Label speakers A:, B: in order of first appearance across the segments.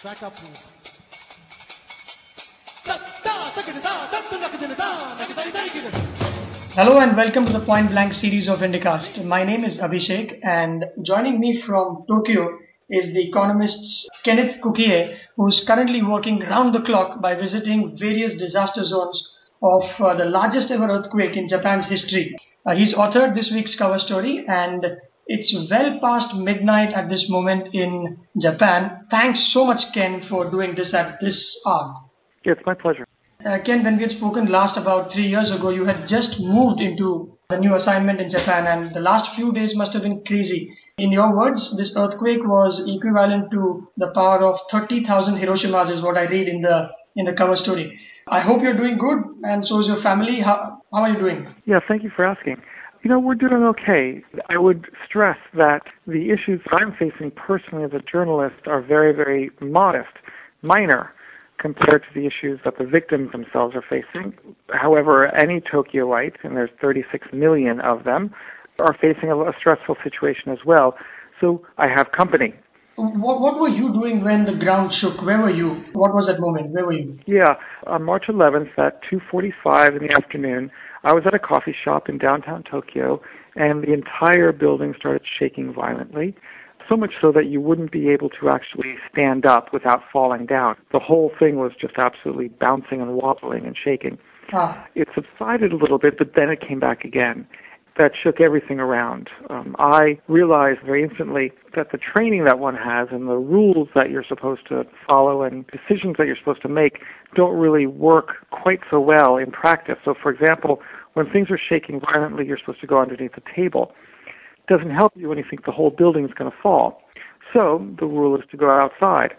A: Track up, please.
B: Hello and welcome to the Point Blank series of Indicast. My name is Abhishek and joining me from Tokyo is the economist Kenneth Cukier, who's currently working round the clock by visiting various disaster zones of uh, the largest ever earthquake in Japan's history. Uh, he's authored this week's cover story and it's well past midnight at this moment in Japan. Thanks so much, Ken, for doing this at this hour.
C: Yeah, it's my pleasure.
B: Uh, Ken, when we had spoken last about three years ago, you had just moved into the new assignment in Japan, and the last few days must have been crazy. In your words, this earthquake was equivalent to the power of 30,000 Hiroshimas, is what I read in the in the cover story. I hope you're doing good, and so is your family. How how are you doing?
C: Yeah, thank you for asking. You know, we're doing okay. I would stress that the issues I'm facing personally as a journalist are very, very modest, minor compared to the issues that the victims themselves are facing. However, any Tokyoite, and there's 36 million of them, are facing a, a stressful situation as well. So I have company.
B: What, what were you doing when the ground shook? Where were you? What was that moment? Where were you?
C: Yeah, on March 11th at 2:45 in the afternoon, I was at a coffee shop in downtown Tokyo, and the entire building started shaking violently so much so that you wouldn't be able to actually stand up without falling down. The whole thing was just absolutely bouncing and wobbling and shaking.
B: Ah.
C: It subsided a little bit, but then it came back again. That shook everything around. Um, I realized very instantly that the training that one has and the rules that you're supposed to follow and decisions that you're supposed to make don't really work quite so well in practice. So, for example, when things are shaking violently, you're supposed to go underneath the table It doesn't help you when you think the whole building is going to fall. So the rule is to go outside.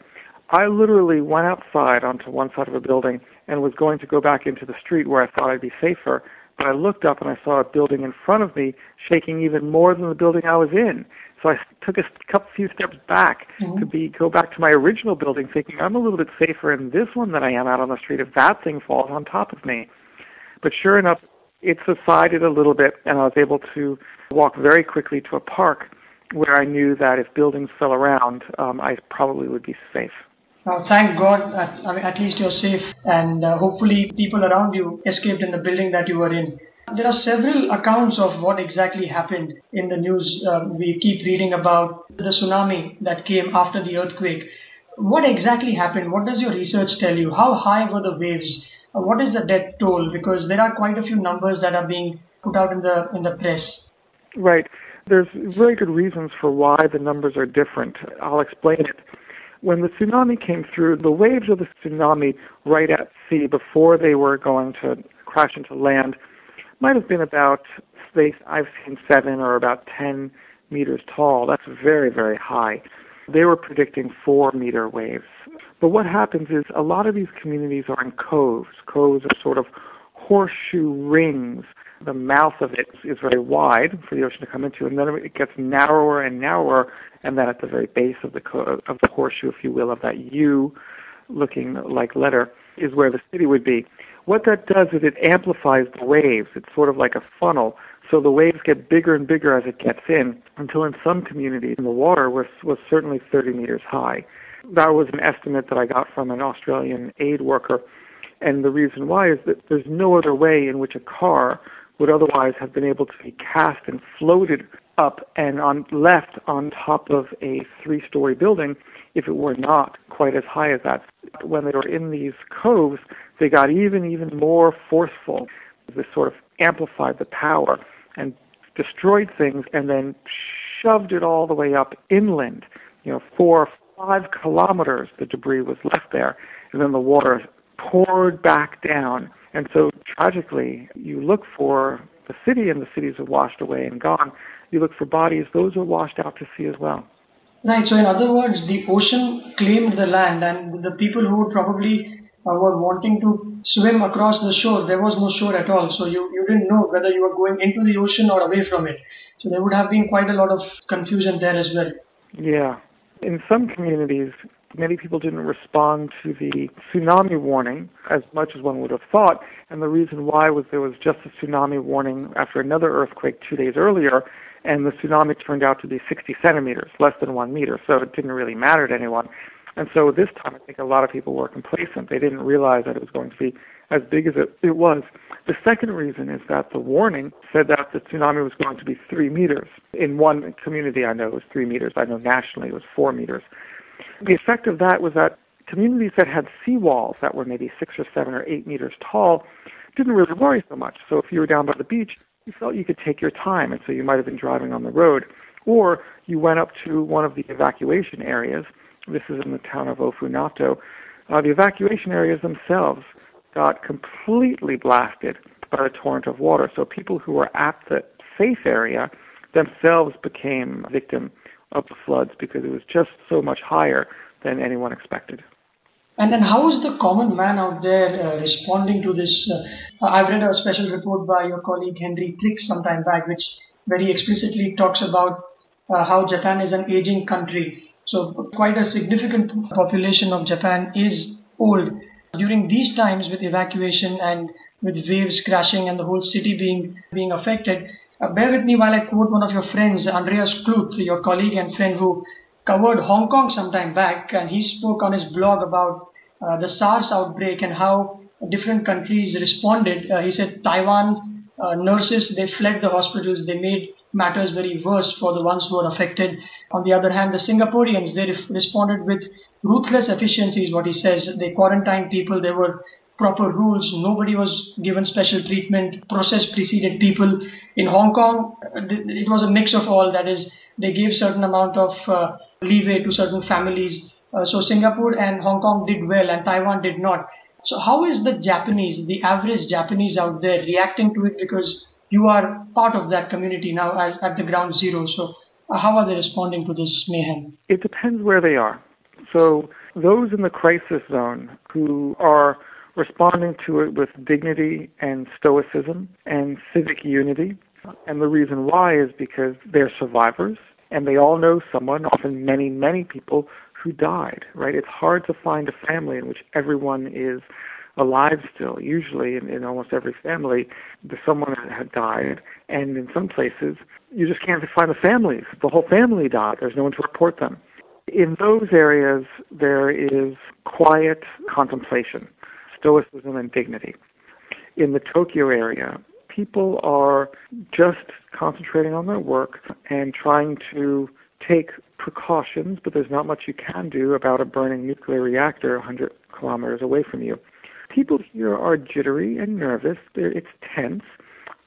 C: I literally went outside onto one side of a building and was going to go back into the street where I thought I'd be safer. But I looked up and I saw a building in front of me shaking even more than the building I was in. So I took a couple few steps back
B: Mhm.
C: to be go back to my original building, thinking I'm a little bit safer in this one than I am out on the street if that thing falls on top of me. But sure enough, it subsided a little bit, and I was able to walk very quickly to a park where I knew that if buildings fell around, um, I probably would be safe.
B: Now, thank God, at, I mean, at least you're safe, and uh, hopefully people around you escaped in the building that you were in. There are several accounts of what exactly happened in the news. Um, we keep reading about the tsunami that came after the earthquake. What exactly happened? What does your research tell you? How high were the waves? What is the death toll? Because there are quite a few numbers that are being put out in the in the press.
C: Right. There's very good reasons for why the numbers are different. I'll explain it. When the tsunami came through, the waves of the tsunami right at sea before they were going to crash into land might have been about I've seen seven or about ten meters tall. That's very, very high. They were predicting four meter waves. But what happens is a lot of these communities are in coves. Coves are sort of horseshoe rings. The mouth of it is very wide for the ocean to come into, and then it gets narrower and narrower, and then at the very base of the co- of the horseshoe, if you will, of that U looking like letter, is where the city would be. What that does is it amplifies the waves. It's sort of like a funnel. So the waves get bigger and bigger as it gets in, until in some communities the water was was certainly 30 meters high. That was an estimate that I got from an Australian aid worker, and the reason why is that there's no other way in which a car would otherwise have been able to be cast and floated up and on left on top of a three-story building if it were not quite as high as that. When they were in these coves, they got even even more forceful. This sort of amplified the power and destroyed things and then shoved it all the way up inland. You know, four, or five kilometers the debris was left there, and then the water poured back down. And so tragically, you look for the city, and the cities are washed away and gone. You look for bodies; those are washed out to sea as well.
B: Right. So, in other words, the ocean claimed the land, and the people who probably uh, were wanting to swim across the shore, there was no shore at all. So you, you didn't know whether you were going into the ocean or away from it. So there would have been quite a lot of confusion there as well.
C: Yeah. In some communities, many people didn't respond to the tsunami warning as much as one would have thought. And the reason why was there was just a tsunami warning after another earthquake two days earlier, and the tsunami turned out to be 60 centimeters, less than one meter. So it didn't really matter to anyone. And so this time, I think a lot of people were complacent. They didn't realize that it was going to be as big as it, it was. The second reason is that the warning said that the tsunami was going to be three meters. In one community I know it was three meters. I know nationally it was four meters. The effect of that was that communities that had seawalls that were maybe six or seven or eight meters tall didn't really worry so much. So if you were down by the beach, you felt you could take your time, and so you might have been driving on the road. Or you went up to one of the evacuation areas. This is in the town of Ofunato. Uh, the evacuation areas themselves got completely blasted by a torrent of water. So people who were at the safe area themselves became victim of the floods because it was just so much higher than anyone expected.
B: And then, how is the common man out there uh, responding to this? Uh, I've read a special report by your colleague Henry Tricks some time back, which very explicitly talks about uh, how Japan is an aging country. So, quite a significant population of Japan is old. During these times, with evacuation and with waves crashing and the whole city being being affected, uh, bear with me while I quote one of your friends, Andreas Kluth, your colleague and friend who covered Hong Kong some time back, and he spoke on his blog about uh, the SARS outbreak and how different countries responded. Uh, he said Taiwan uh, nurses they fled the hospitals, they made matters very worse for the ones who were affected. On the other hand, the Singaporeans they re- responded with ruthless efficiency, is what he says. They quarantined people. There were proper rules. Nobody was given special treatment. Process preceded people. In Hong Kong, it was a mix of all. That is, they gave certain amount of uh, leeway to certain families. Uh, so Singapore and Hong Kong did well, and Taiwan did not. So how is the Japanese, the average Japanese out there, reacting to it? Because you are part of that community now as at the ground zero. So uh, how are they responding to this mayhem?
C: It depends where they are. So those in the crisis zone who are responding to it with dignity and stoicism and civic unity. And the reason why is because they're survivors and they all know someone, often many, many people who died, right? It's hard to find a family in which everyone is alive still. Usually, in, in almost every family, someone that had died, and in some places, you just can't find the families. The whole family died. There's no one to report them. In those areas, there is quiet contemplation, stoicism, and dignity. In the Tokyo area, people are just concentrating on their work and trying to take precautions, but there's not much you can do about a burning nuclear reactor 100 kilometers away from you. People here are jittery and nervous. They're, it's tense,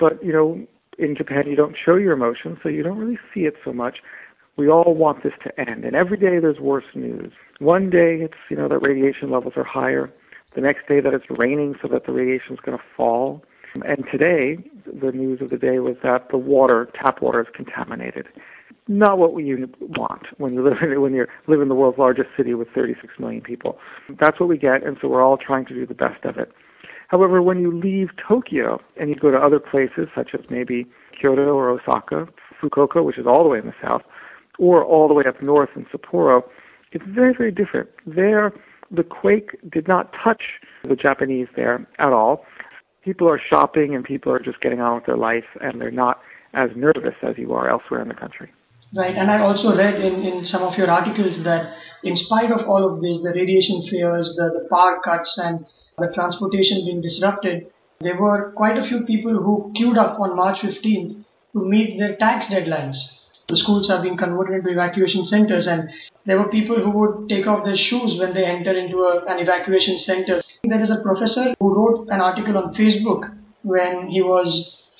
C: but you know, in Japan you don't show your emotions, so you don't really see it so much. We all want this to end, and every day there's worse news. One day it's you know that radiation levels are higher. The next day that it's raining, so that the radiation is going to fall. And today, the news of the day was that the water, tap water, is contaminated not what you want when you live in, when you live in the world's largest city with 36 million people. That's what we get, and so we're all trying to do the best of it. However, when you leave Tokyo and you go to other places such as maybe Kyoto or Osaka, Fukuoka, which is all the way in the south, or all the way up north in Sapporo, it's very, very different. There, the quake did not touch the Japanese there at all. People are shopping and people are just getting on with their life, and they're not as nervous as you are elsewhere in the country.
B: Right, and I also read in, in some of your articles that in spite of all of this, the radiation fears, the, the power cuts, and the transportation being disrupted, there were quite a few people who queued up on March 15th to meet their tax deadlines. The schools have been converted into evacuation centers, and there were people who would take off their shoes when they enter into a, an evacuation center. There is a professor who wrote an article on Facebook when he was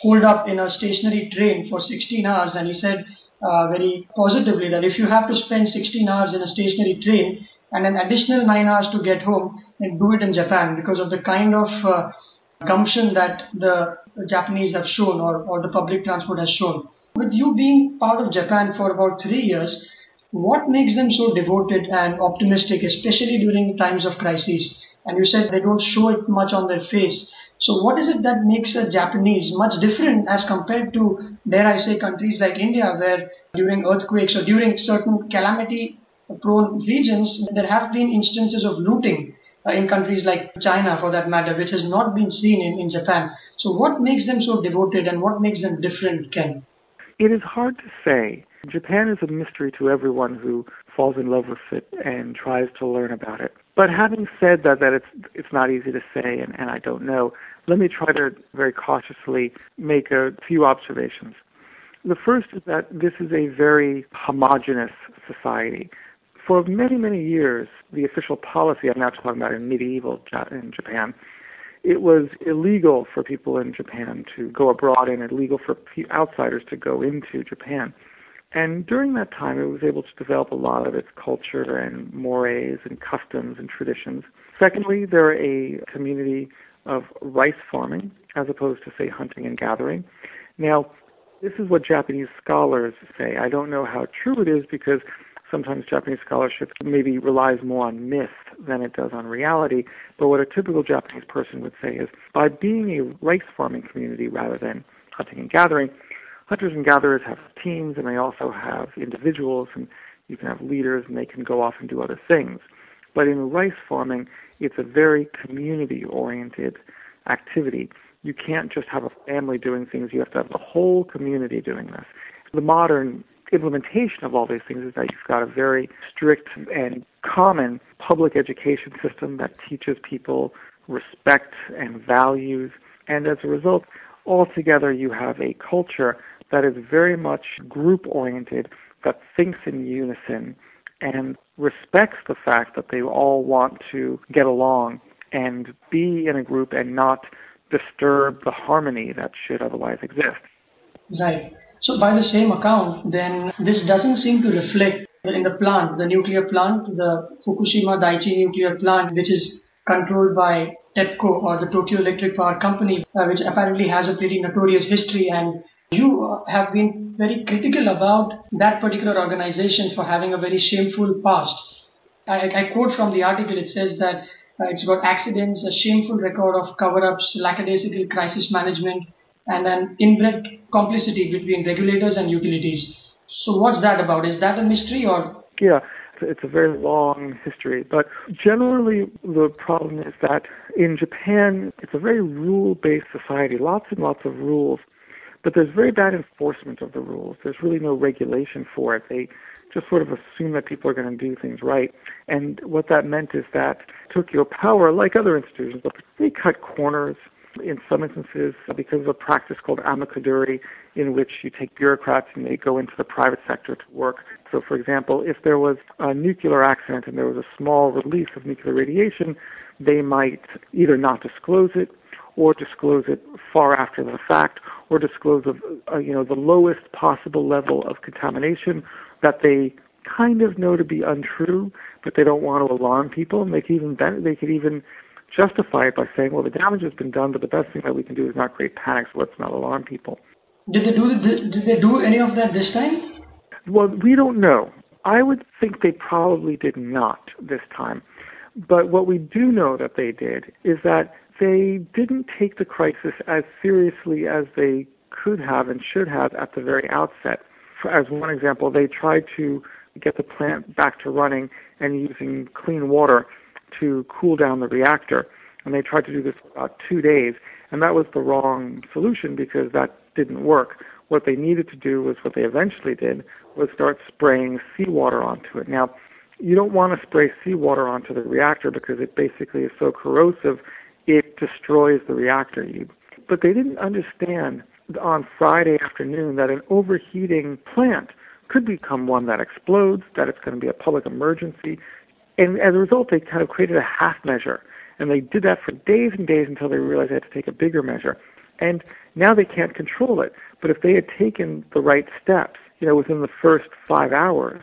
B: holed up in a stationary train for 16 hours, and he said uh, very positively that if you have to spend 16 hours in a stationary train and an additional 9 hours to get home, then do it in Japan because of the kind of uh, gumption that the Japanese have shown or, or the public transport has shown. With you being part of Japan for about three years, what makes them so devoted and optimistic, especially during times of crisis? And you said they don't show it much on their face. So what is it that makes a Japanese much different as compared to, dare I say, countries like India where during earthquakes or during certain calamity prone regions, there have been instances of looting uh, in countries like China for that matter, which has not been seen in, in Japan. So what makes them so devoted and what makes them different, Ken?
C: It is hard to say Japan is a mystery to everyone who falls in love with it and tries to learn about it. But having said that, that it's it's not easy to say, and, and I don't know. Let me try to very cautiously make a few observations. The first is that this is a very homogenous society. For many, many years, the official policy, I'm now talking about in medieval in Japan, it was illegal for people in Japan to go abroad and illegal for outsiders to go into Japan. And during that time, it was able to develop a lot of its culture and mores and customs and traditions. Secondly, they're a community of rice farming as opposed to, say, hunting and gathering. Now, this is what Japanese scholars say. I don't know how true it is because sometimes Japanese scholarship maybe relies more on myth than it does on reality. But what a typical Japanese person would say is by being a rice farming community rather than hunting and gathering, hunters and gatherers have teams and they also have individuals and you can have leaders and they can go off and do other things. But in rice farming, it's a very community oriented activity you can't just have a family doing things, you have to have the whole community doing this. The modern implementation of all these things is that you've got a very strict and common public education system that teaches people respect and values. And as a result, altogether you have a culture that is very much group oriented, that thinks in unison, and respects the fact that they all want to get along and be in a group and not disturb the harmony that should otherwise exist.
B: Right. So, by the same account, then this doesn't seem to reflect in the plant, the nuclear plant, the Fukushima Daiichi nuclear plant, which is controlled by TEPCO or the Tokyo Electric Power Company, uh, which apparently has a pretty notorious history. And you uh, have been very critical about that particular organization for having a very shameful past. I, I quote from the article, it says that uh, it's about accidents, a shameful record of cover-ups, lackadaisical crisis management, and an inbred complicity between regulators and utilities. So what's that about? Is that a mystery or?
C: Yeah, it's a very long history, but generally the problem is that in Japan, it's a very rule-based society, lots and lots of rules, but there's very bad enforcement of the rules. There's really no regulation for it. They just sort of assume that people are going to do things right. And what that meant is that Tokyo Power, like other institutions, they cut corners in some instances because of a practice called amakudari, in which you take bureaucrats and they go into the private sector to work. So, for example, if there was a nuclear accident and there was a small release of nuclear radiation, they might either not disclose it or disclose it far after the fact, or disclose of, uh, you know the lowest possible level of contamination that they kind of know to be untrue, but they don't want to alarm people. And they could even they could even justify it by saying, "Well, the damage has been done, but the best thing that we can do is not create panic, so let's not alarm people."
B: Did they do did they do any of that this time?
C: Well, we don't know. I would think they probably did not this time. But what we do know that they did is that they didn't take the crisis as seriously as they could have and should have at the very outset as one example, they tried to get the plant back to running and using clean water to cool down the reactor. And they tried to do this for about two days. And that was the wrong solution because that didn't work. What they needed to do was what they eventually did was start spraying seawater onto it. Now, you don't want to spray seawater onto the reactor because it basically is so corrosive it destroys the reactor. But they didn't understand on Friday afternoon that an overheating plant could become one that explodes, that it's going to be a public emergency. And as a result, they kind of created a half measure. And they did that for days and days until they realized they had to take a bigger measure. And now they can't control it. But if they had taken the right steps, you know, within the first five hours,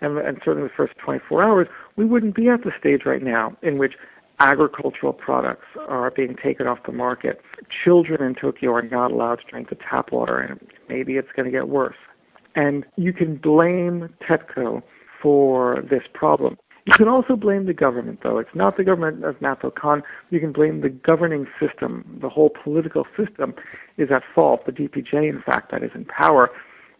C: and, and certainly the first 24 hours, we wouldn't be at the stage right now in which agricultural products are being taken off the market. Children in Tokyo are not allowed to drink the tap water, and maybe it's going to get worse. And you can blame TEPCO for this problem. You can also blame the government, though. It's not the government of Naoto Kan. You can blame the governing system. The whole political system is at fault. The DPJ, in fact, that is in power.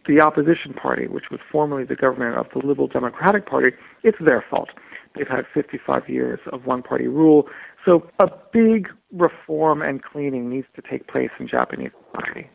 C: The opposition party, which was formerly the government of the Liberal Democratic Party, it's their fault. They've had 55 years of one party rule. So a big reform and cleaning needs to take place in Japanese society.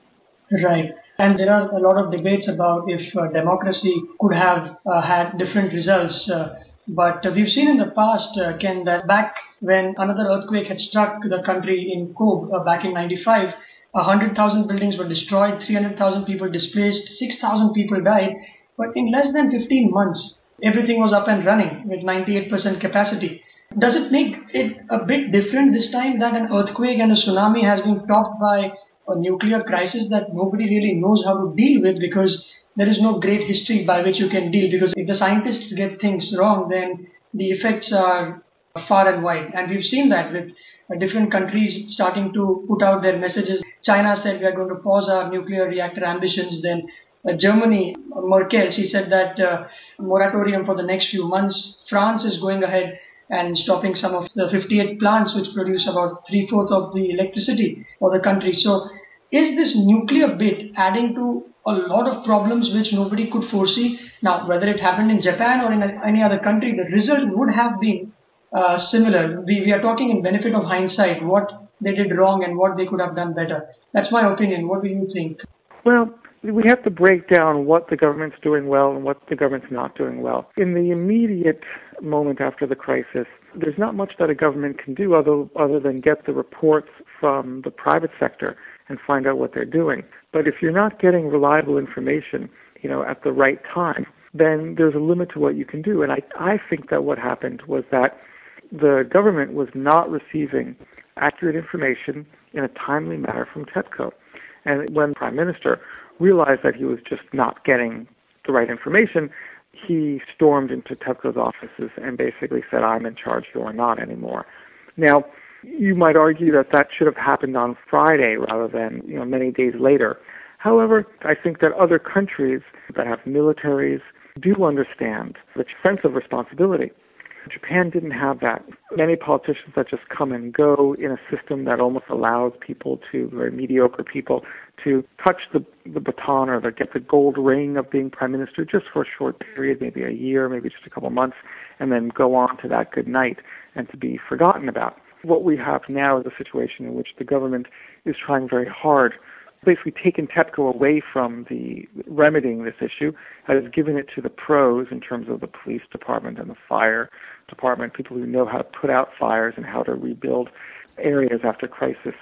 B: Right. And there are a lot of debates about if uh, democracy could have uh, had different results. Uh, but we've seen in the past, uh, Ken, that back when another earthquake had struck the country in Kobe uh, back in 95, 100,000 buildings were destroyed, 300,000 people displaced, 6,000 people died. But in less than 15 months, everything was up and running with 98% capacity. Does it make it a bit different this time that an earthquake and a tsunami has been topped by a nuclear crisis that nobody really knows how to deal with because there is no great history by which you can deal because if the scientists get things wrong, then the effects are far and wide. And we've seen that with uh, different countries starting to put out their messages. China said we are going to pause our nuclear reactor ambitions. Then uh, Germany, Merkel, she said that uh, moratorium for the next few months. France is going ahead and stopping some of the 58 plants which produce about three-fourths of the electricity for the country. So is this nuclear bit adding to a lot of problems which nobody could foresee. Now, whether it happened in Japan or in any other country, the result would have been uh, similar. We, we are talking in benefit of hindsight, what they did wrong and what they could have done better. That's my opinion. What do you think?
C: Well, we have to break down what the government's doing well and what the government's not doing well. In the immediate moment after the crisis, there's not much that a government can do other, other than get the reports from the private sector and find out what they're doing. But if you're not getting reliable information, you know, at the right time, then there's a limit to what you can do. And I, I think that what happened was that the government was not receiving accurate information in a timely manner from TEPCO. And when the Prime Minister realized that he was just not getting the right information, he stormed into TEPCO's offices and basically said, I'm in charge, you are not anymore. Now, you might argue that that should have happened on Friday rather than you know many days later. However, I think that other countries that have militaries do understand the sense of responsibility. Japan didn't have that. Many politicians that just come and go in a system that almost allows people to, very mediocre people, to touch the, the baton or to get the gold ring of being prime minister just for a short period, maybe a year, maybe just a couple months, and then go on to that good night and to be forgotten about. What we have now is a situation in which the government is trying very hard, basically taken TEPCO away from the remedying this issue, has mm-hmm. given it to the pros in terms of the police department and the fire department, people who know how to put out fires and how to rebuild areas after crisis.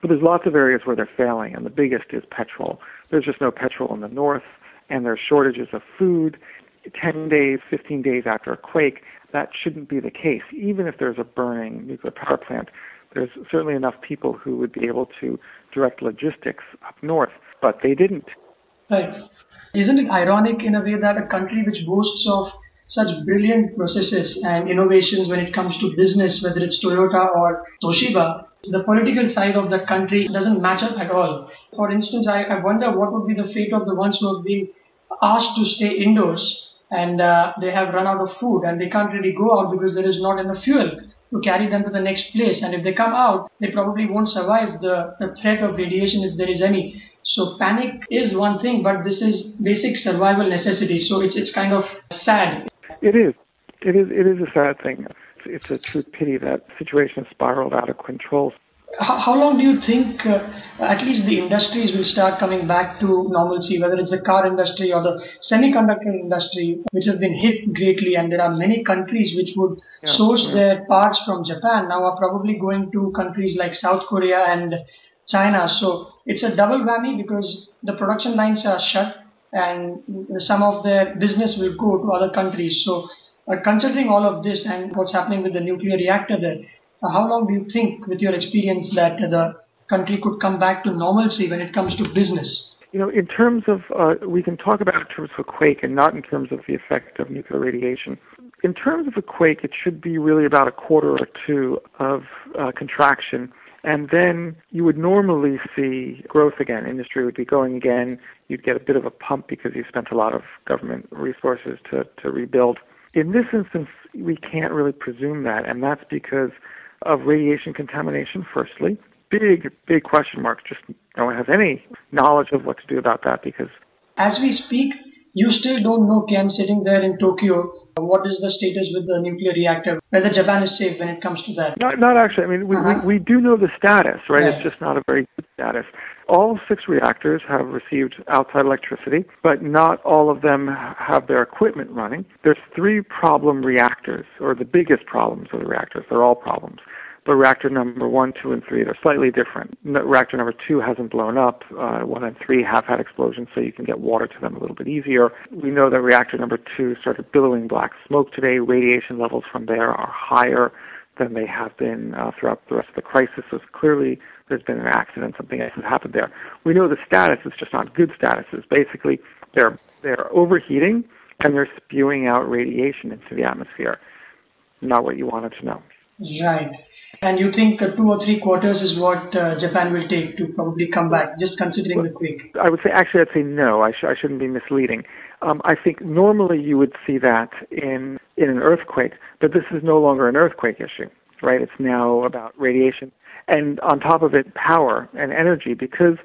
C: But there's lots of areas where they're failing, and the biggest is petrol. There's just no petrol in the north, and there's shortages of food. 10 days, 15 days after a quake, that shouldn't be the case. Even if there's a burning nuclear power plant, there's certainly enough people who would be able to direct logistics up north, but they didn't.
B: Right. Isn't it ironic in a way that a country which boasts of such brilliant processes and innovations when it comes to business, whether it's Toyota or Toshiba, the political side of that country doesn't match up at all. For instance, I, I wonder what would be the fate of the ones who have been asked to stay indoors and uh, they have run out of food and they can't really go out because there is not enough fuel to carry them to the next place. And if they come out, they probably won't survive the, the threat of radiation if there is any. So panic is one thing, but this is basic survival necessity. So it's it's kind of sad.
C: It is. It is. It is a sad thing. It's, a true pity that situation spiraled out of control
B: how, how long do you think uh, at least the industries will start coming back to normalcy, whether it's the car industry or the semiconductor industry, which have been hit greatly, and there are many countries which would yeah, source yeah. their parts from Japan now are probably going to countries like South Korea and China. So it's a double whammy because the production lines are shut and some of their business will go to other countries. So uh, considering all of this and what's happening with the nuclear reactor there, how long do you think, with your experience, that the country could come back to normalcy when it comes to business?
C: You know, in terms of, uh, we can talk about in terms of a quake and not in terms of the effect of nuclear radiation. In terms of a quake, it should be really about a quarter or two of uh, contraction. And then you would normally see growth again. Industry would be going again. You'd get a bit of a pump because you spent a lot of government resources to, to rebuild. In this instance, we can't really presume that, and that's because of radiation contamination, firstly. Big, big question mark. Just no one has any knowledge of what to do about that because.
B: As we speak, you still don't know, Ken, sitting there in Tokyo, what is the status with the nuclear reactor, whether Japan is safe when it comes to that?
C: Not, not actually. I mean, we, uh-huh. we, we do know the status, right? right? It's just not a very good status. All six reactors have received outside electricity, but not all of them have their equipment running. There's three problem reactors, or the biggest problems of the reactors. They're all problems. But reactor number one, two, and three, they're slightly different. Reactor number two hasn't blown up. Uh, one and three have had explosions, so you can get water to them a little bit easier. We know that reactor number two started billowing black smoke today. Radiation levels from there are higher than they have been uh, throughout the rest of the crisis. So clearly there's been an accident, something else has happened there. We know the status is just not good statuses. Basically, they're they're overheating and they're spewing out radiation into the atmosphere. Not what you wanted to know.
B: Right. And you think uh, two or three quarters is what uh, Japan will take to probably come back, just considering well, the quake?
C: I would say, actually, I'd say no. I, sh- I shouldn't be misleading. Um, I think normally you would see that in in an earthquake, but this is no longer an earthquake issue, right? It's now about radiation, and on top of it, power and energy, because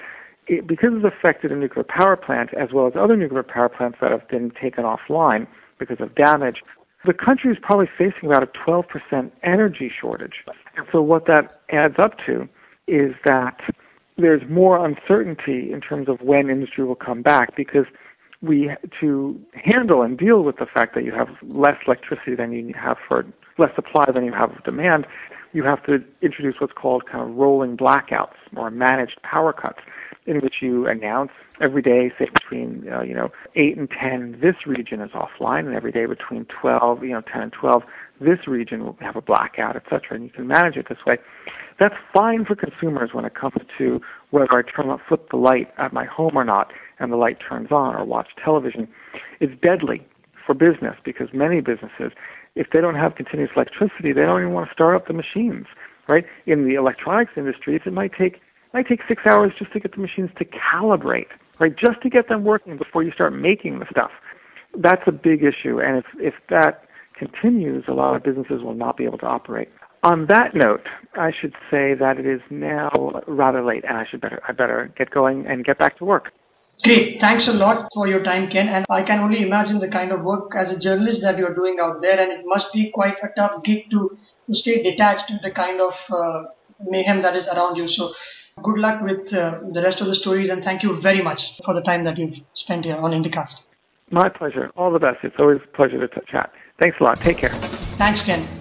C: it, because it's affected a nuclear power plant as well as other nuclear power plants that have been taken offline because of damage the country is probably facing about a 12% energy shortage. And so what that adds up to is that there's more uncertainty in terms of when industry will come back because we to handle and deal with the fact that you have less electricity than you have for less supply than you have of demand, you have to introduce what's called kind of rolling blackouts or managed power cuts in which you announce every day, say between uh, you know eight and ten, this region is offline, and every day between twelve, you know, ten and twelve, this region will have a blackout, etc. And you can manage it this way. That's fine for consumers when it comes to whether I turn on flip the light at my home or not, and the light turns on, or watch television. It's deadly for business because many businesses, if they don't have continuous electricity, they don't even want to start up the machines. Right? In the electronics industries, it might take it might take six hours just to get the machines to calibrate, right? Just to get them working before you start making the stuff. That's a big issue, and if if that continues, a lot of businesses will not be able to operate. On that note, I should say that it is now rather late, and I should better I better get going and get back to work.
B: Great. Thanks a lot for your time, Ken. And I can only imagine the kind of work as a journalist that you're doing out there, and it must be quite a tough gig to, to stay detached to the kind of uh, mayhem that is around you. So Good luck with uh, the rest of the stories, and thank you very much for the time that you've spent here on Indicast.
C: My pleasure. All the best. It's always a pleasure to chat. Thanks a lot. Take care.
B: Thanks, Ken.